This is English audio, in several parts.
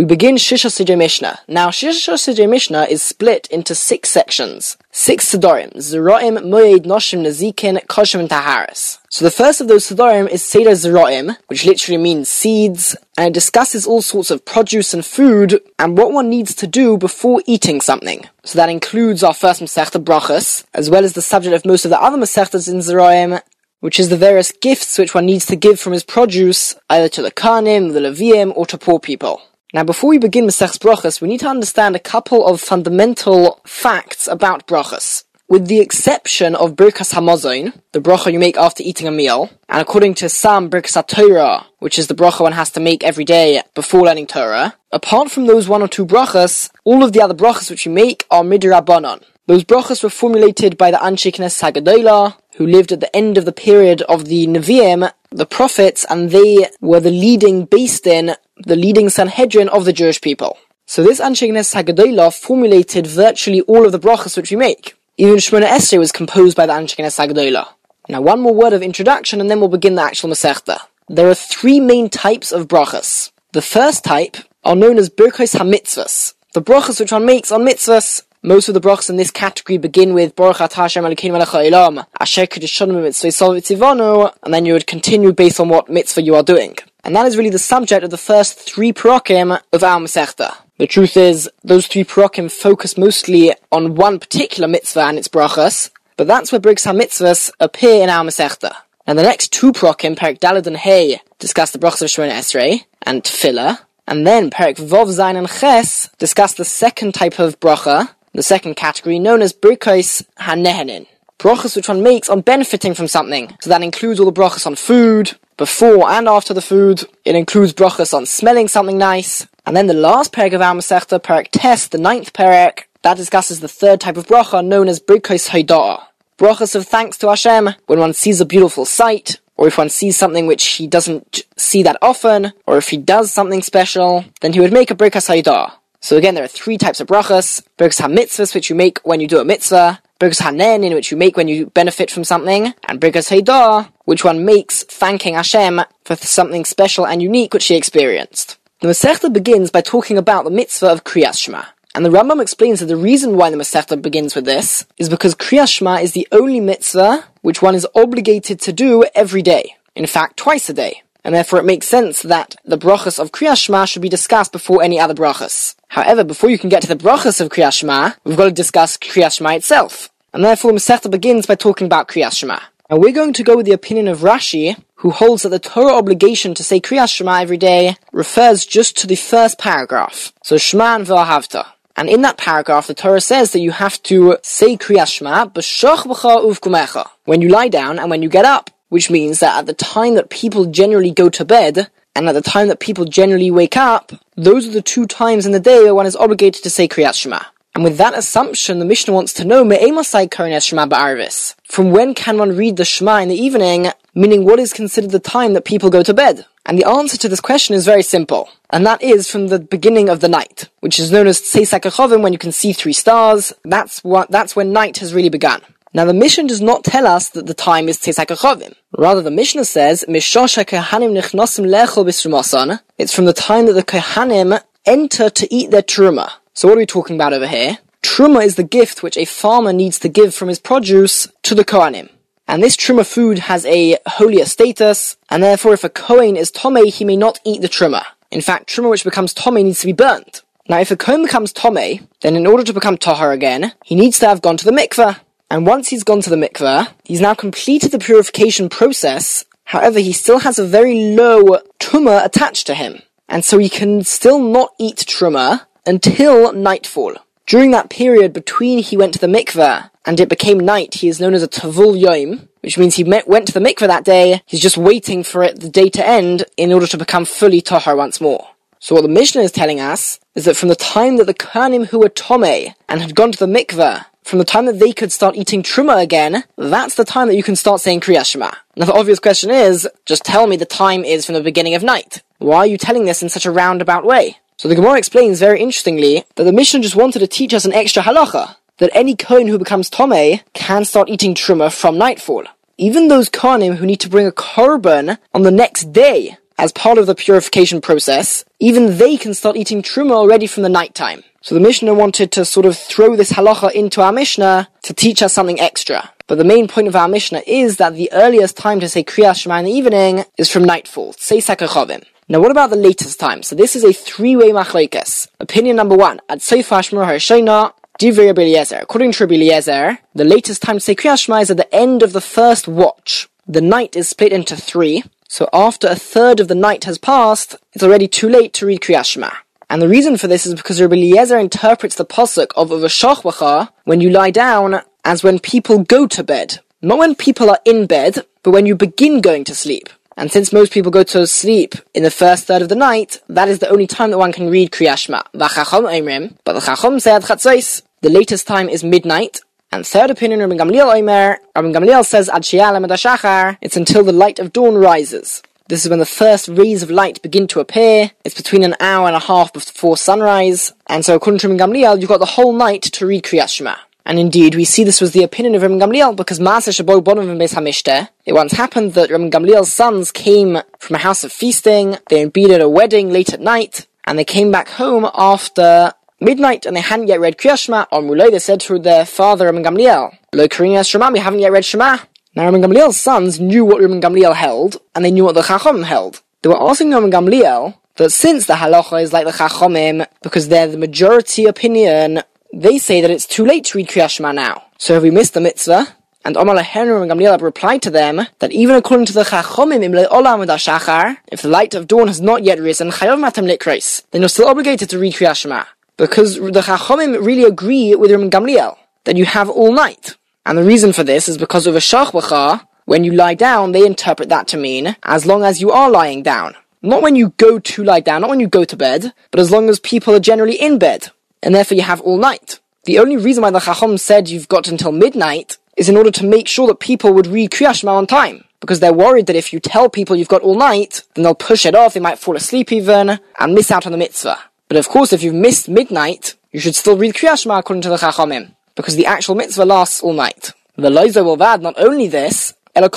we begin Shisha Sidre Mishnah. Now, Shisha Sidre Mishnah is split into six sections. Six Sidorim. Zeroim, Moed, Noshim, Nazikin, Koshim, and Taharis. So the first of those Sidorim is Seder Zeroim, which literally means seeds, and it discusses all sorts of produce and food, and what one needs to do before eating something. So that includes our first Masechta Brachas, as well as the subject of most of the other Masechtas in Zeroim, which is the various gifts which one needs to give from his produce, either to the Kohanim, the Levium, or to poor people. Now, before we begin Masech's Brachas, we need to understand a couple of fundamental facts about Brachas. With the exception of Birkas Hamazon, the bracha you make after eating a meal, and according to some Birkas Torah, which is the bracha one has to make every day before learning Torah, apart from those one or two brachas, all of the other brachas which you make are midrabanan. Those brachas were formulated by the Anshe Knesset who lived at the end of the period of the Nevi'im, the prophets, and they were the leading Beis Din the leading Sanhedrin of the Jewish people. So this Knesset Hagadolah formulated virtually all of the brachas which we make. Even Shemona Esrei was composed by the Knesset Hagadolah. Now one more word of introduction and then we'll begin the actual Masechta. There are three main types of brachas. The first type are known as Birkos HaMitzvahs. The brachas which one makes on mitzvahs most of the brachas in this category begin with Baruch Atah Hashem Elokeinu Melech HaOlam Asher Kedushanim Mitzvah and then you would continue based on what mitzvah you are doing. And that is really the subject of the first three parokim of our Masechta. The truth is, those three parokim focus mostly on one particular mitzvah and its brachas, but that's where Birkos HaMitzvahs appear in our Masechta. And the next two parokim, Perik Dalad and Hey, discuss the brachas of Shemona Esrei and Tefillah, and then Perik Vov Zayin and Ches discuss the second type of bracha, the second category, known as Brikos HaNehenin. Brachas which one makes on benefiting from something. So that includes all the brachas on food, before and after the food. It includes brachas on smelling something nice. And then the last parak of our Masechta, Tes, the ninth parak, that discusses the third type of bracha known as Brikos Haida'ah. Brachas of thanks to Hashem when one sees a beautiful sight, or if one sees something which he doesn't see that often, or if he does something special, then he would make a Brikas Haida'ah. So again, there are three types of brachas. Ha-mitzvahs, which you make when you do a mitzvah. Brikas hanen, in which you make when you benefit from something. And brikas haidah, which one makes thanking Hashem for something special and unique which he experienced. The Masechta begins by talking about the mitzvah of Kriyas Shema. And the Rambam explains that the reason why the Masechta begins with this is because Kriyas Shema is the only mitzvah which one is obligated to do every day. In fact, twice a day and therefore it makes sense that the brachas of Kriyas Shema should be discussed before any other brachas. However, before you can get to the brachas of Kriyas Shema, we've got to discuss Kriyas Shema itself. And therefore, Masechta begins by talking about Kriyas Shema. And we're going to go with the opinion of Rashi, who holds that the Torah obligation to say Kriyas Shema every day refers just to the first paragraph. So Shema and V'ahavta. And in that paragraph, the Torah says that you have to say Kriyas Shema, b'shoch b'cha uvkumecha, when you lie down and when you get up which means that at the time that people generally go to bed, and at the time that people generally wake up, those are the two times in the day where one is obligated to say Kriyat Shema. And with that assumption, the Mishnah wants to know, Shema From when can one read the Shema in the evening, meaning what is considered the time that people go to bed? And the answer to this question is very simple, and that is from the beginning of the night, which is known as Tzeis Hakochavim, when you can see three stars. That's what, that's when night has really begun. Now the Mishnah does not tell us that the time is Tzeisak Rather, the Mishnah says, Mishosha Kohanim Nichnosim Lechol Bisrumasan. It's from the time that the Kohanim enter to eat their Truma. So what are we talking about over here? Truma is the gift which a farmer needs to give from his produce to the Kohanim. And this Truma food has a holier status, and therefore if a Kohen is Tome, he may not eat the Truma. In fact, Truma which becomes Tome needs to be burnt. Now if a Kohen becomes Tome, then in order to become Tahar again, he needs to have gone to the mikveh. And once he's gone to the mikveh, he's now completed the purification process. However, he still has a very low tumah attached to him. And so he can still not eat truma until nightfall. During that period between he went to the mikveh and it became night, he is known as a tavul yom, which means he met, went to the mikveh that day. He's just waiting for it, the day to end in order to become fully tahar once more. So what the Mishnah is telling us is that from the time that the Kohanim who were Tome and had gone to the mikveh from the time that they could start eating truma again, that's the time that you can start saying Kriya Shema. Now the obvious question is, just tell me the time is from the beginning of night. Why are you telling this in such a roundabout way? So the Gemara explains very interestingly that the Mishnah just wanted to teach us an extra halacha, that any Kohen who becomes Tome can start eating truma from nightfall. Even those Kohanim who need to bring a korban on the next day, as part of the purification process, even they can start eating truma already from the night time. So the Mishnah wanted to sort of throw this halacha into our Mishnah to teach us something extra. But the main point of our Mishnah is that the earliest time to say Kriyas Shema in the evening is from nightfall. Say Sakachavim. Now what about the latest time? So this is a three-way machlekes. Opinion number one, at Seifash Mur Harshena, Divrei Rabbi. According to Rabbi the latest time to say Kriyas Shema is at the end of the first watch. The night is split into three, so after a third of the night has passed, it's already too late to read Kriyas Shema. And the reason for this is because Rabbi Eliezer interprets the pasuk of Uvashachvacha when you lie down as when people go to bed. Not when people are in bed, but when you begin going to sleep. And since most people go to sleep in the first third of the night, that is the only time that one can read Kriyashma. But the Chacham said Chatzos. The latest time is midnight. And third opinion, Rabbi Gamliel Omer, Rabbi Gamliel says Ad it's until the light of dawn rises. This is when the first rays of light begin to appear. It's between an hour and a half before sunrise. And so according to Rabbi Gamliel, you've got the whole night to read Kriyat Shema. And indeed, we see this was the opinion of Rabbi Gamliel because Maaseh Shabo Bonim Beis Hamishte. It once happened that Rabbi Gamliel's sons came from a house of feasting. They had been at a wedding late at night, and they came back home after midnight, and they hadn't yet read Kriyat Shema. On Mulay, they said to their father Rabbi Gamliel, "Lo Kriyat Shema, we haven't yet read Shema." Now, Rabbi Gamliel's sons knew what Rabbi Gamliel held, and they knew what the Chacham held. They were asking Rabbi Gamliel that since the halacha is like the Chachamim, because they're the majority opinion, they say that it's too late to read Kriyat Shema now. So have we missed the mitzvah? And Omar Lahenru and Gamliel replied to them that even according to the Chachomim im Olam Shachar, if the light of dawn has not yet risen, Chayav Matam Likres, then you're still obligated to read Kriyat Shema. Because the Chachomim really agree with Rabbi Gamliel that you have all night. And the reason for this is because of a shachwacha, when you lie down, they interpret that to mean as long as you are lying down. Not when you go to lie down, not when you go to bed, but as long as people are generally in bed. And therefore you have all night. The only reason why the Chacham said you've got until midnight is in order to make sure that people would read Kriyat on time. Because they're worried that if you tell people you've got all night, then they'll push it off, they might fall asleep even, and miss out on the mitzvah. But of course, if you've missed midnight, you should still read Kriyat according to the Chachamim because the actual mitzvah lasts all night. The loizo will add not only this, whenever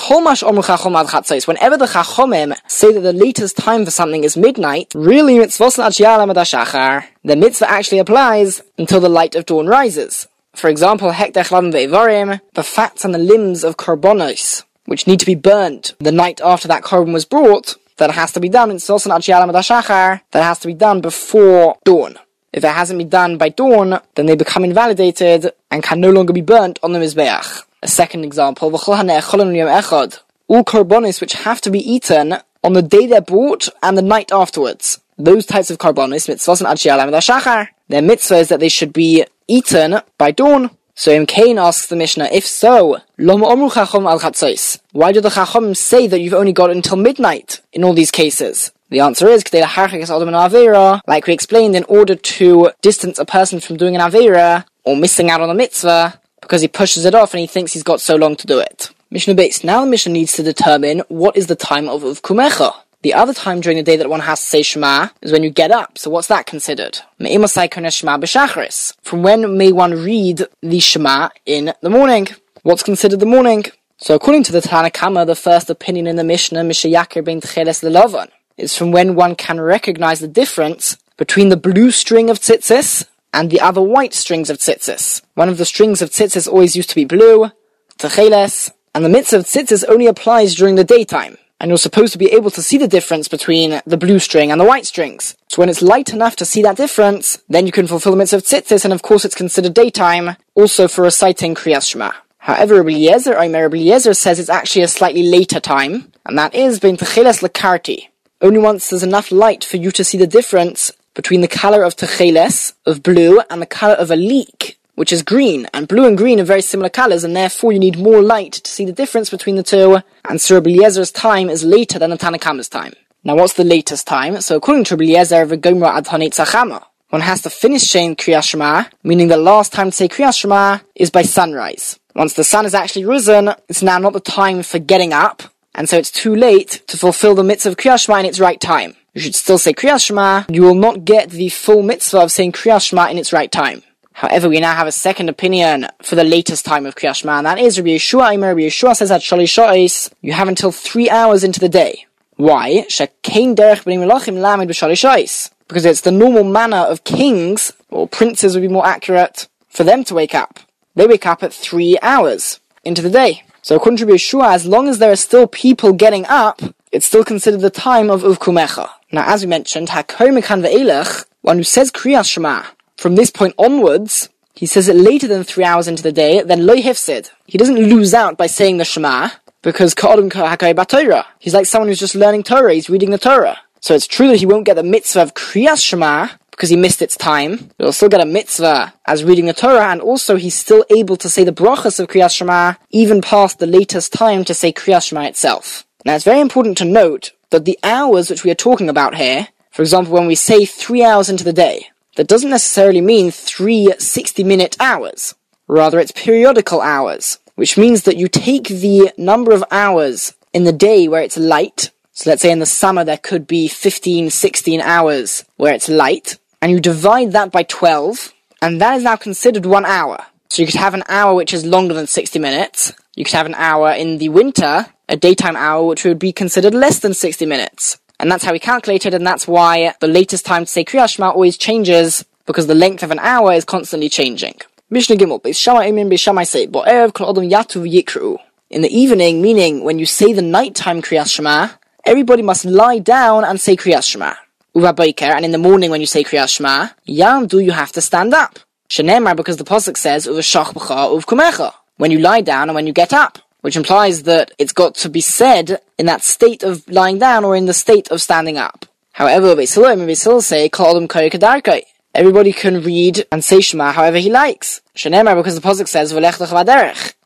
the chachomim say that the latest time for something is midnight, really the mitzvah actually applies until the light of dawn rises. For example, the fats and the limbs of korbanos, which need to be burnt the night after that korban was brought, that has to be done in that has to be done before dawn. If it hasn't been done by dawn, then they become invalidated and can no longer be burnt on the Mizbeach. A second example, all korbanos which have to be eaten on the day they're bought and the night afterwards. Those types of korbanos, mitzvahs and shachar, their mitzvah is that they should be eaten by dawn. So Im Cain asks the Mishnah, if so, why do the Chacham say that you've only got until midnight in all these cases? The answer is like we explained, in order to distance a person from doing an Avera or missing out on a mitzvah because he pushes it off and he thinks he's got so long to do it. Mishnah base. Now the Mishnah needs to determine what is the time of Uvkumecha. The other time during the day that one has to say Shema is when you get up. So what's that considered? From when may one read the Shema in the morning? What's considered the morning? So according to the Tanna Kamma, the first opinion in the Mishnah, Mishayakir ben Tcheles Lelovan, is from when one can recognize the difference between the blue string of tzitzis and the other white strings of tzitzis. One of the strings of tzitzis always used to be blue, techeles, and the mitzvah of tzitzis only applies during the daytime. And you're supposed to be able to see the difference between the blue string and the white strings. So when it's light enough to see that difference, then you can fulfill the mitzvah of tzitzis, and of course it's considered daytime, also for reciting Kriyas Shema. However, Rabbi Eliezer, Rabbi Eliezer says it's actually a slightly later time, and that is bein techeles lekarti, only once there's enough light for you to see the difference between the color of techeles, of blue, and the color of a leek, which is green. And blue and green are very similar colors, and therefore you need more light to see the difference between the two. And Sir Eliezer's time is later than the Tanna Kamma's time. Now, what's the latest time? So, according to Eliezer, V'gomra ad tzachama, one has to finish saying Kriyas Shema, meaning the last time to say Kriyas Shema is by sunrise. Once the sun has actually risen, it's now not the time for getting up, and so it's too late to fulfill the mitzvah of Kriyas Shema in its right time. You should still say Kriyas Shema, you will not get the full mitzvah of saying Kriyas Shema in its right time. However, we now have a second opinion for the latest time of Kriyas Shema, and that is Rabbi Yehoshua. Rabbi Yehoshua says that Shali Sha'is, you have until three hours into the day. Why? Because it's the normal manner of kings, or princes would be more accurate, for them to wake up. They wake up at three hours into the day. So according to Yehoshua, as long as there are still people getting up, it's still considered the time of Uvkumecha. Now, as we mentioned, Hakomikan Ve'elech, one who says Kriyas Shema, from this point onwards, he says it later than three hours into the day, then Lo Hefsid. He doesn't lose out by saying the Shema, because Ka'odum Hakai Torah. He's like someone who's just learning Torah, he's reading the Torah. So it's true that he won't get the mitzvah of Kriyas Shema, because he missed its time. He'll still get a mitzvah as reading the Torah, and also he's still able to say the brachas of Kriyas Shema, even past the latest time to say Kriyas Shema itself. Now it's very important to note that the hours which we are talking about here, for example, when we say three hours into the day, that doesn't necessarily mean three 60 minute hours. Rather, it's periodical hours, which means that you take the number of hours in the day where it's light. So let's say in the summer there could be 15, 16 hours where it's light, and you divide that by 12, and that is now considered one hour. So you could have an hour which is longer than 60 minutes. You could have an hour in the winter, a daytime hour which would be considered less than 60 minutes. And that's how we calculate it, and that's why the latest time to say Kriyas Shema always changes, because the length of an hour is constantly changing. Mishnah Gimel, Yatu. In the evening, meaning when you say the nighttime Kriyas Shema, everybody must lie down and say Kriyas Shema. And in the morning when you say Kriyas Shema, Yam do you have to stand up. Shenemar, because the Pasuk says, Uvashach B'cha Uvkumecha. When you lie down and when you get up which implies that it's got to be said in that state of lying down or in the state of standing up. However, Beis Hillel and Beis say, them Kadarkai. Everybody can read and say Shema however he likes. Shenemar, because the Pasuk says,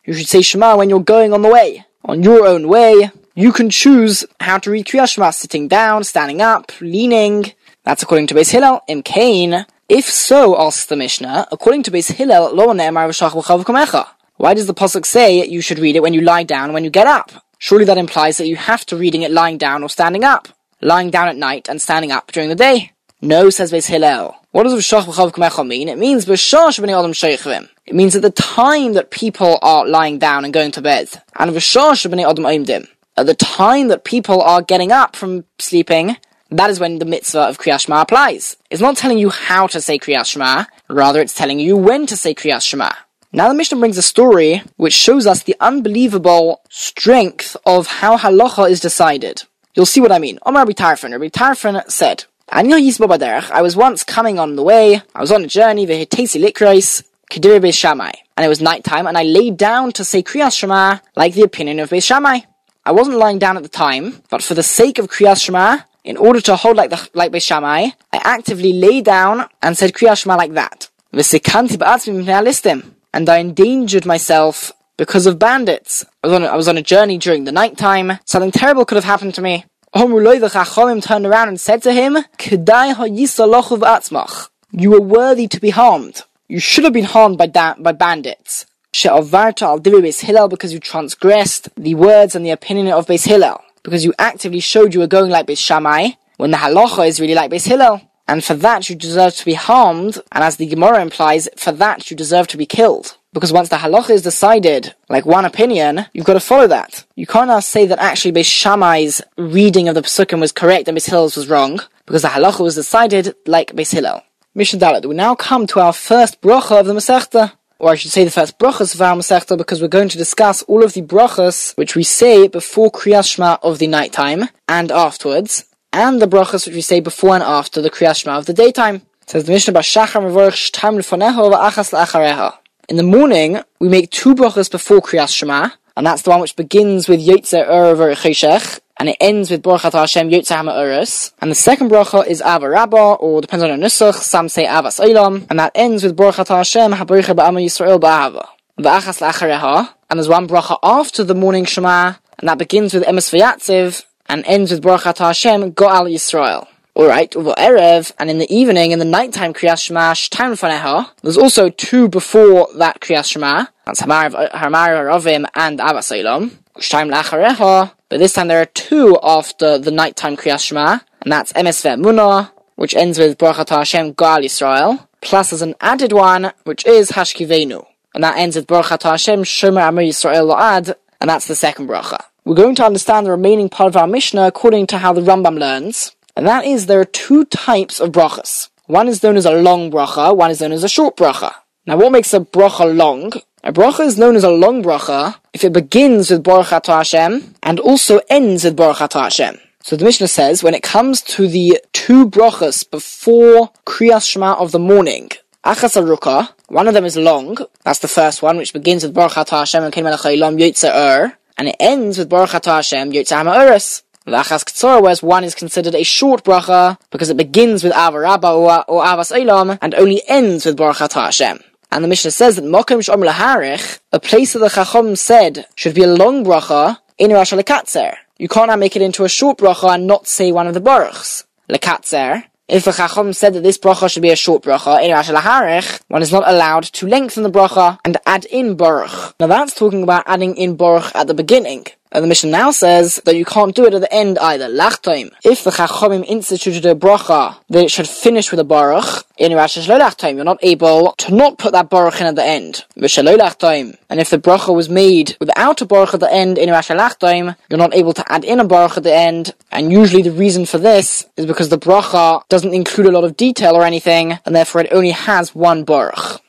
You should say Shema when you're going on the way. On your own way, you can choose how to read Kriyas Shema, sitting down, standing up, leaning. That's according to Beis Hillel. Im Kain. If so, asks the Mishnah, according to Beis Hillel, lo v'shach. Why does the Pasuk say you should read it when you lie down when you get up? Surely that implies that you have to reading it lying down or standing up. Lying down at night and standing up during the day. No, says Beis Hillel. What does V'shach V'chav K'mecha mean? It means V'shash B'nei Adam Sheichvim. It means at the time that people are lying down and going to bed. And V'shash B'nei Adam Oimdim. At the time that people are getting up from sleeping, that is when the mitzvah of Kriyas Shema applies. It's not telling you how to say Kriyas Shema, rather it's telling you when to say Kriyas Shema. Now the Mishnah brings a story which shows us the unbelievable strength of how halacha is decided. You'll see what I mean. Omar Rabbi Tarfon, Rabbi Tarfon said, I was once coming on the way, I was on a journey, v'hetesi likrais, kedir Beis Shammai, and it was night time, and I laid down to say Kriyas Shema, like the opinion of Beis Shammai. I wasn't lying down at the time, but for the sake of Kriyas Shema, in order to hold like the like Beis Shammai, I actively lay down and said Kriyas Shema like that. And I endangered myself because of bandits. I was, on was on a journey during the night time. Something terrible could have happened to me. The Chachamim turned around and said to him, You were worthy to be harmed. You should have been harmed by, da- by bandits. She'avarta al Beis Hillel because you transgressed the words and the opinion of Beis Hillel. Because you actively showed you were going like Beis Shammai, when the halacha is really like Beis Hillel and for that you deserve to be harmed, and as the Gemara implies, for that you deserve to be killed. Because once the halacha is decided, like one opinion, you've got to follow that. You can't now say that actually Beis Shammai's reading of the Pesukim was correct and Beis Hillel's was wrong, because the halacha was decided like Beis Hillel. Mishnah Dalet, we now come to our first bracha of the Masechta. Or I should say the first brachas of our because we're going to discuss all of the brachas which we say before Kriyas Shema of the night time and afterwards and the brachas which we say before and after the Kriyas Shema of the daytime. It says the Mishnah Bashachar Mevorach Shtam Lefoneho Va'achas La'achareha. In the morning, we make two brachas before Kriyas Shema, and that's the one which begins with Yotzer Ur Cheshech, and it ends with Baruch Hashem Yotzer Hama. And the second bracha is Ava Rabba, or depends on the Nusach, some say Avas Olam, and that ends with Baruch Hashem Habarich Ba'ama Yisrael Ba'ava. Va'achas La'achareha, and there's one bracha after the morning Shema, and that begins with Emes Vayatziv, and ends with Baruch Atah Hashem, Go'al Yisrael. Alright, Uvo Erev, and in the evening, in the nighttime Kriyas Shema, Shtaim Faneha, there's also two before that Kriyas Shema, that's Hamar Ravim and Avasalam, Shtaim Lachareha, but this time there are two after the nighttime Kriyas Shema, and that's Emes Ve'emunah, which ends with Baruch Atah Hashem, Go'al Yisrael, plus there's an added one, which is Hashkivenu, and that ends with Baruch Atah Hashem, Shomer Amar Yisrael La'ad, and that's the second bracha. we're going to understand the remaining part of our Mishnah according to how the Rambam learns, and that is there are two types of brachas. One is known as a long bracha, one is known as a short bracha. Now what makes a bracha long? A bracha is known as a long bracha if it begins with Baruch Atah Hashem and also ends with Baruch Atah Hashem. So the Mishnah says when it comes to the two brachas before Kriyas Shema of the morning, Achas Aruka, one of them is long, that's the first one, which begins with Baruch Atah Hashem Yotze and it ends with Baruch Atah Hashem Yotze. Achas Ktsor, whereas one is considered a short bracha because it begins with Avarabba or, or Avas Eilam and only ends with Baruch Hashem. And the Mishnah says that Mokem Shom Laharich, a place that the Chacham said should be a long bracha, in Rosh Lekatzer. You can't now make it into a short bracha and not say one of the baruchs. Lekatzer, if the Chacham said that this bracha should be a short bracha, in Rash Laharich, one is not allowed to lengthen the bracha and add in baruch. Now that's talking about adding in baruch at the beginning. And the Mishnah now says that you can't do it at the end either. Lachtoim. If the Chachamim instituted a bracha, that it should finish with a baruch, in Lolachtoim, you're not able to not put that baruch in at the end. Vishalolachtoim. And if the bracha was made without a baruch at the end in Rash you're not able to add in a baruch at the end. And usually the reason for this is because the bracha doesn't include a lot of detail or anything, and therefore it only has one baruch.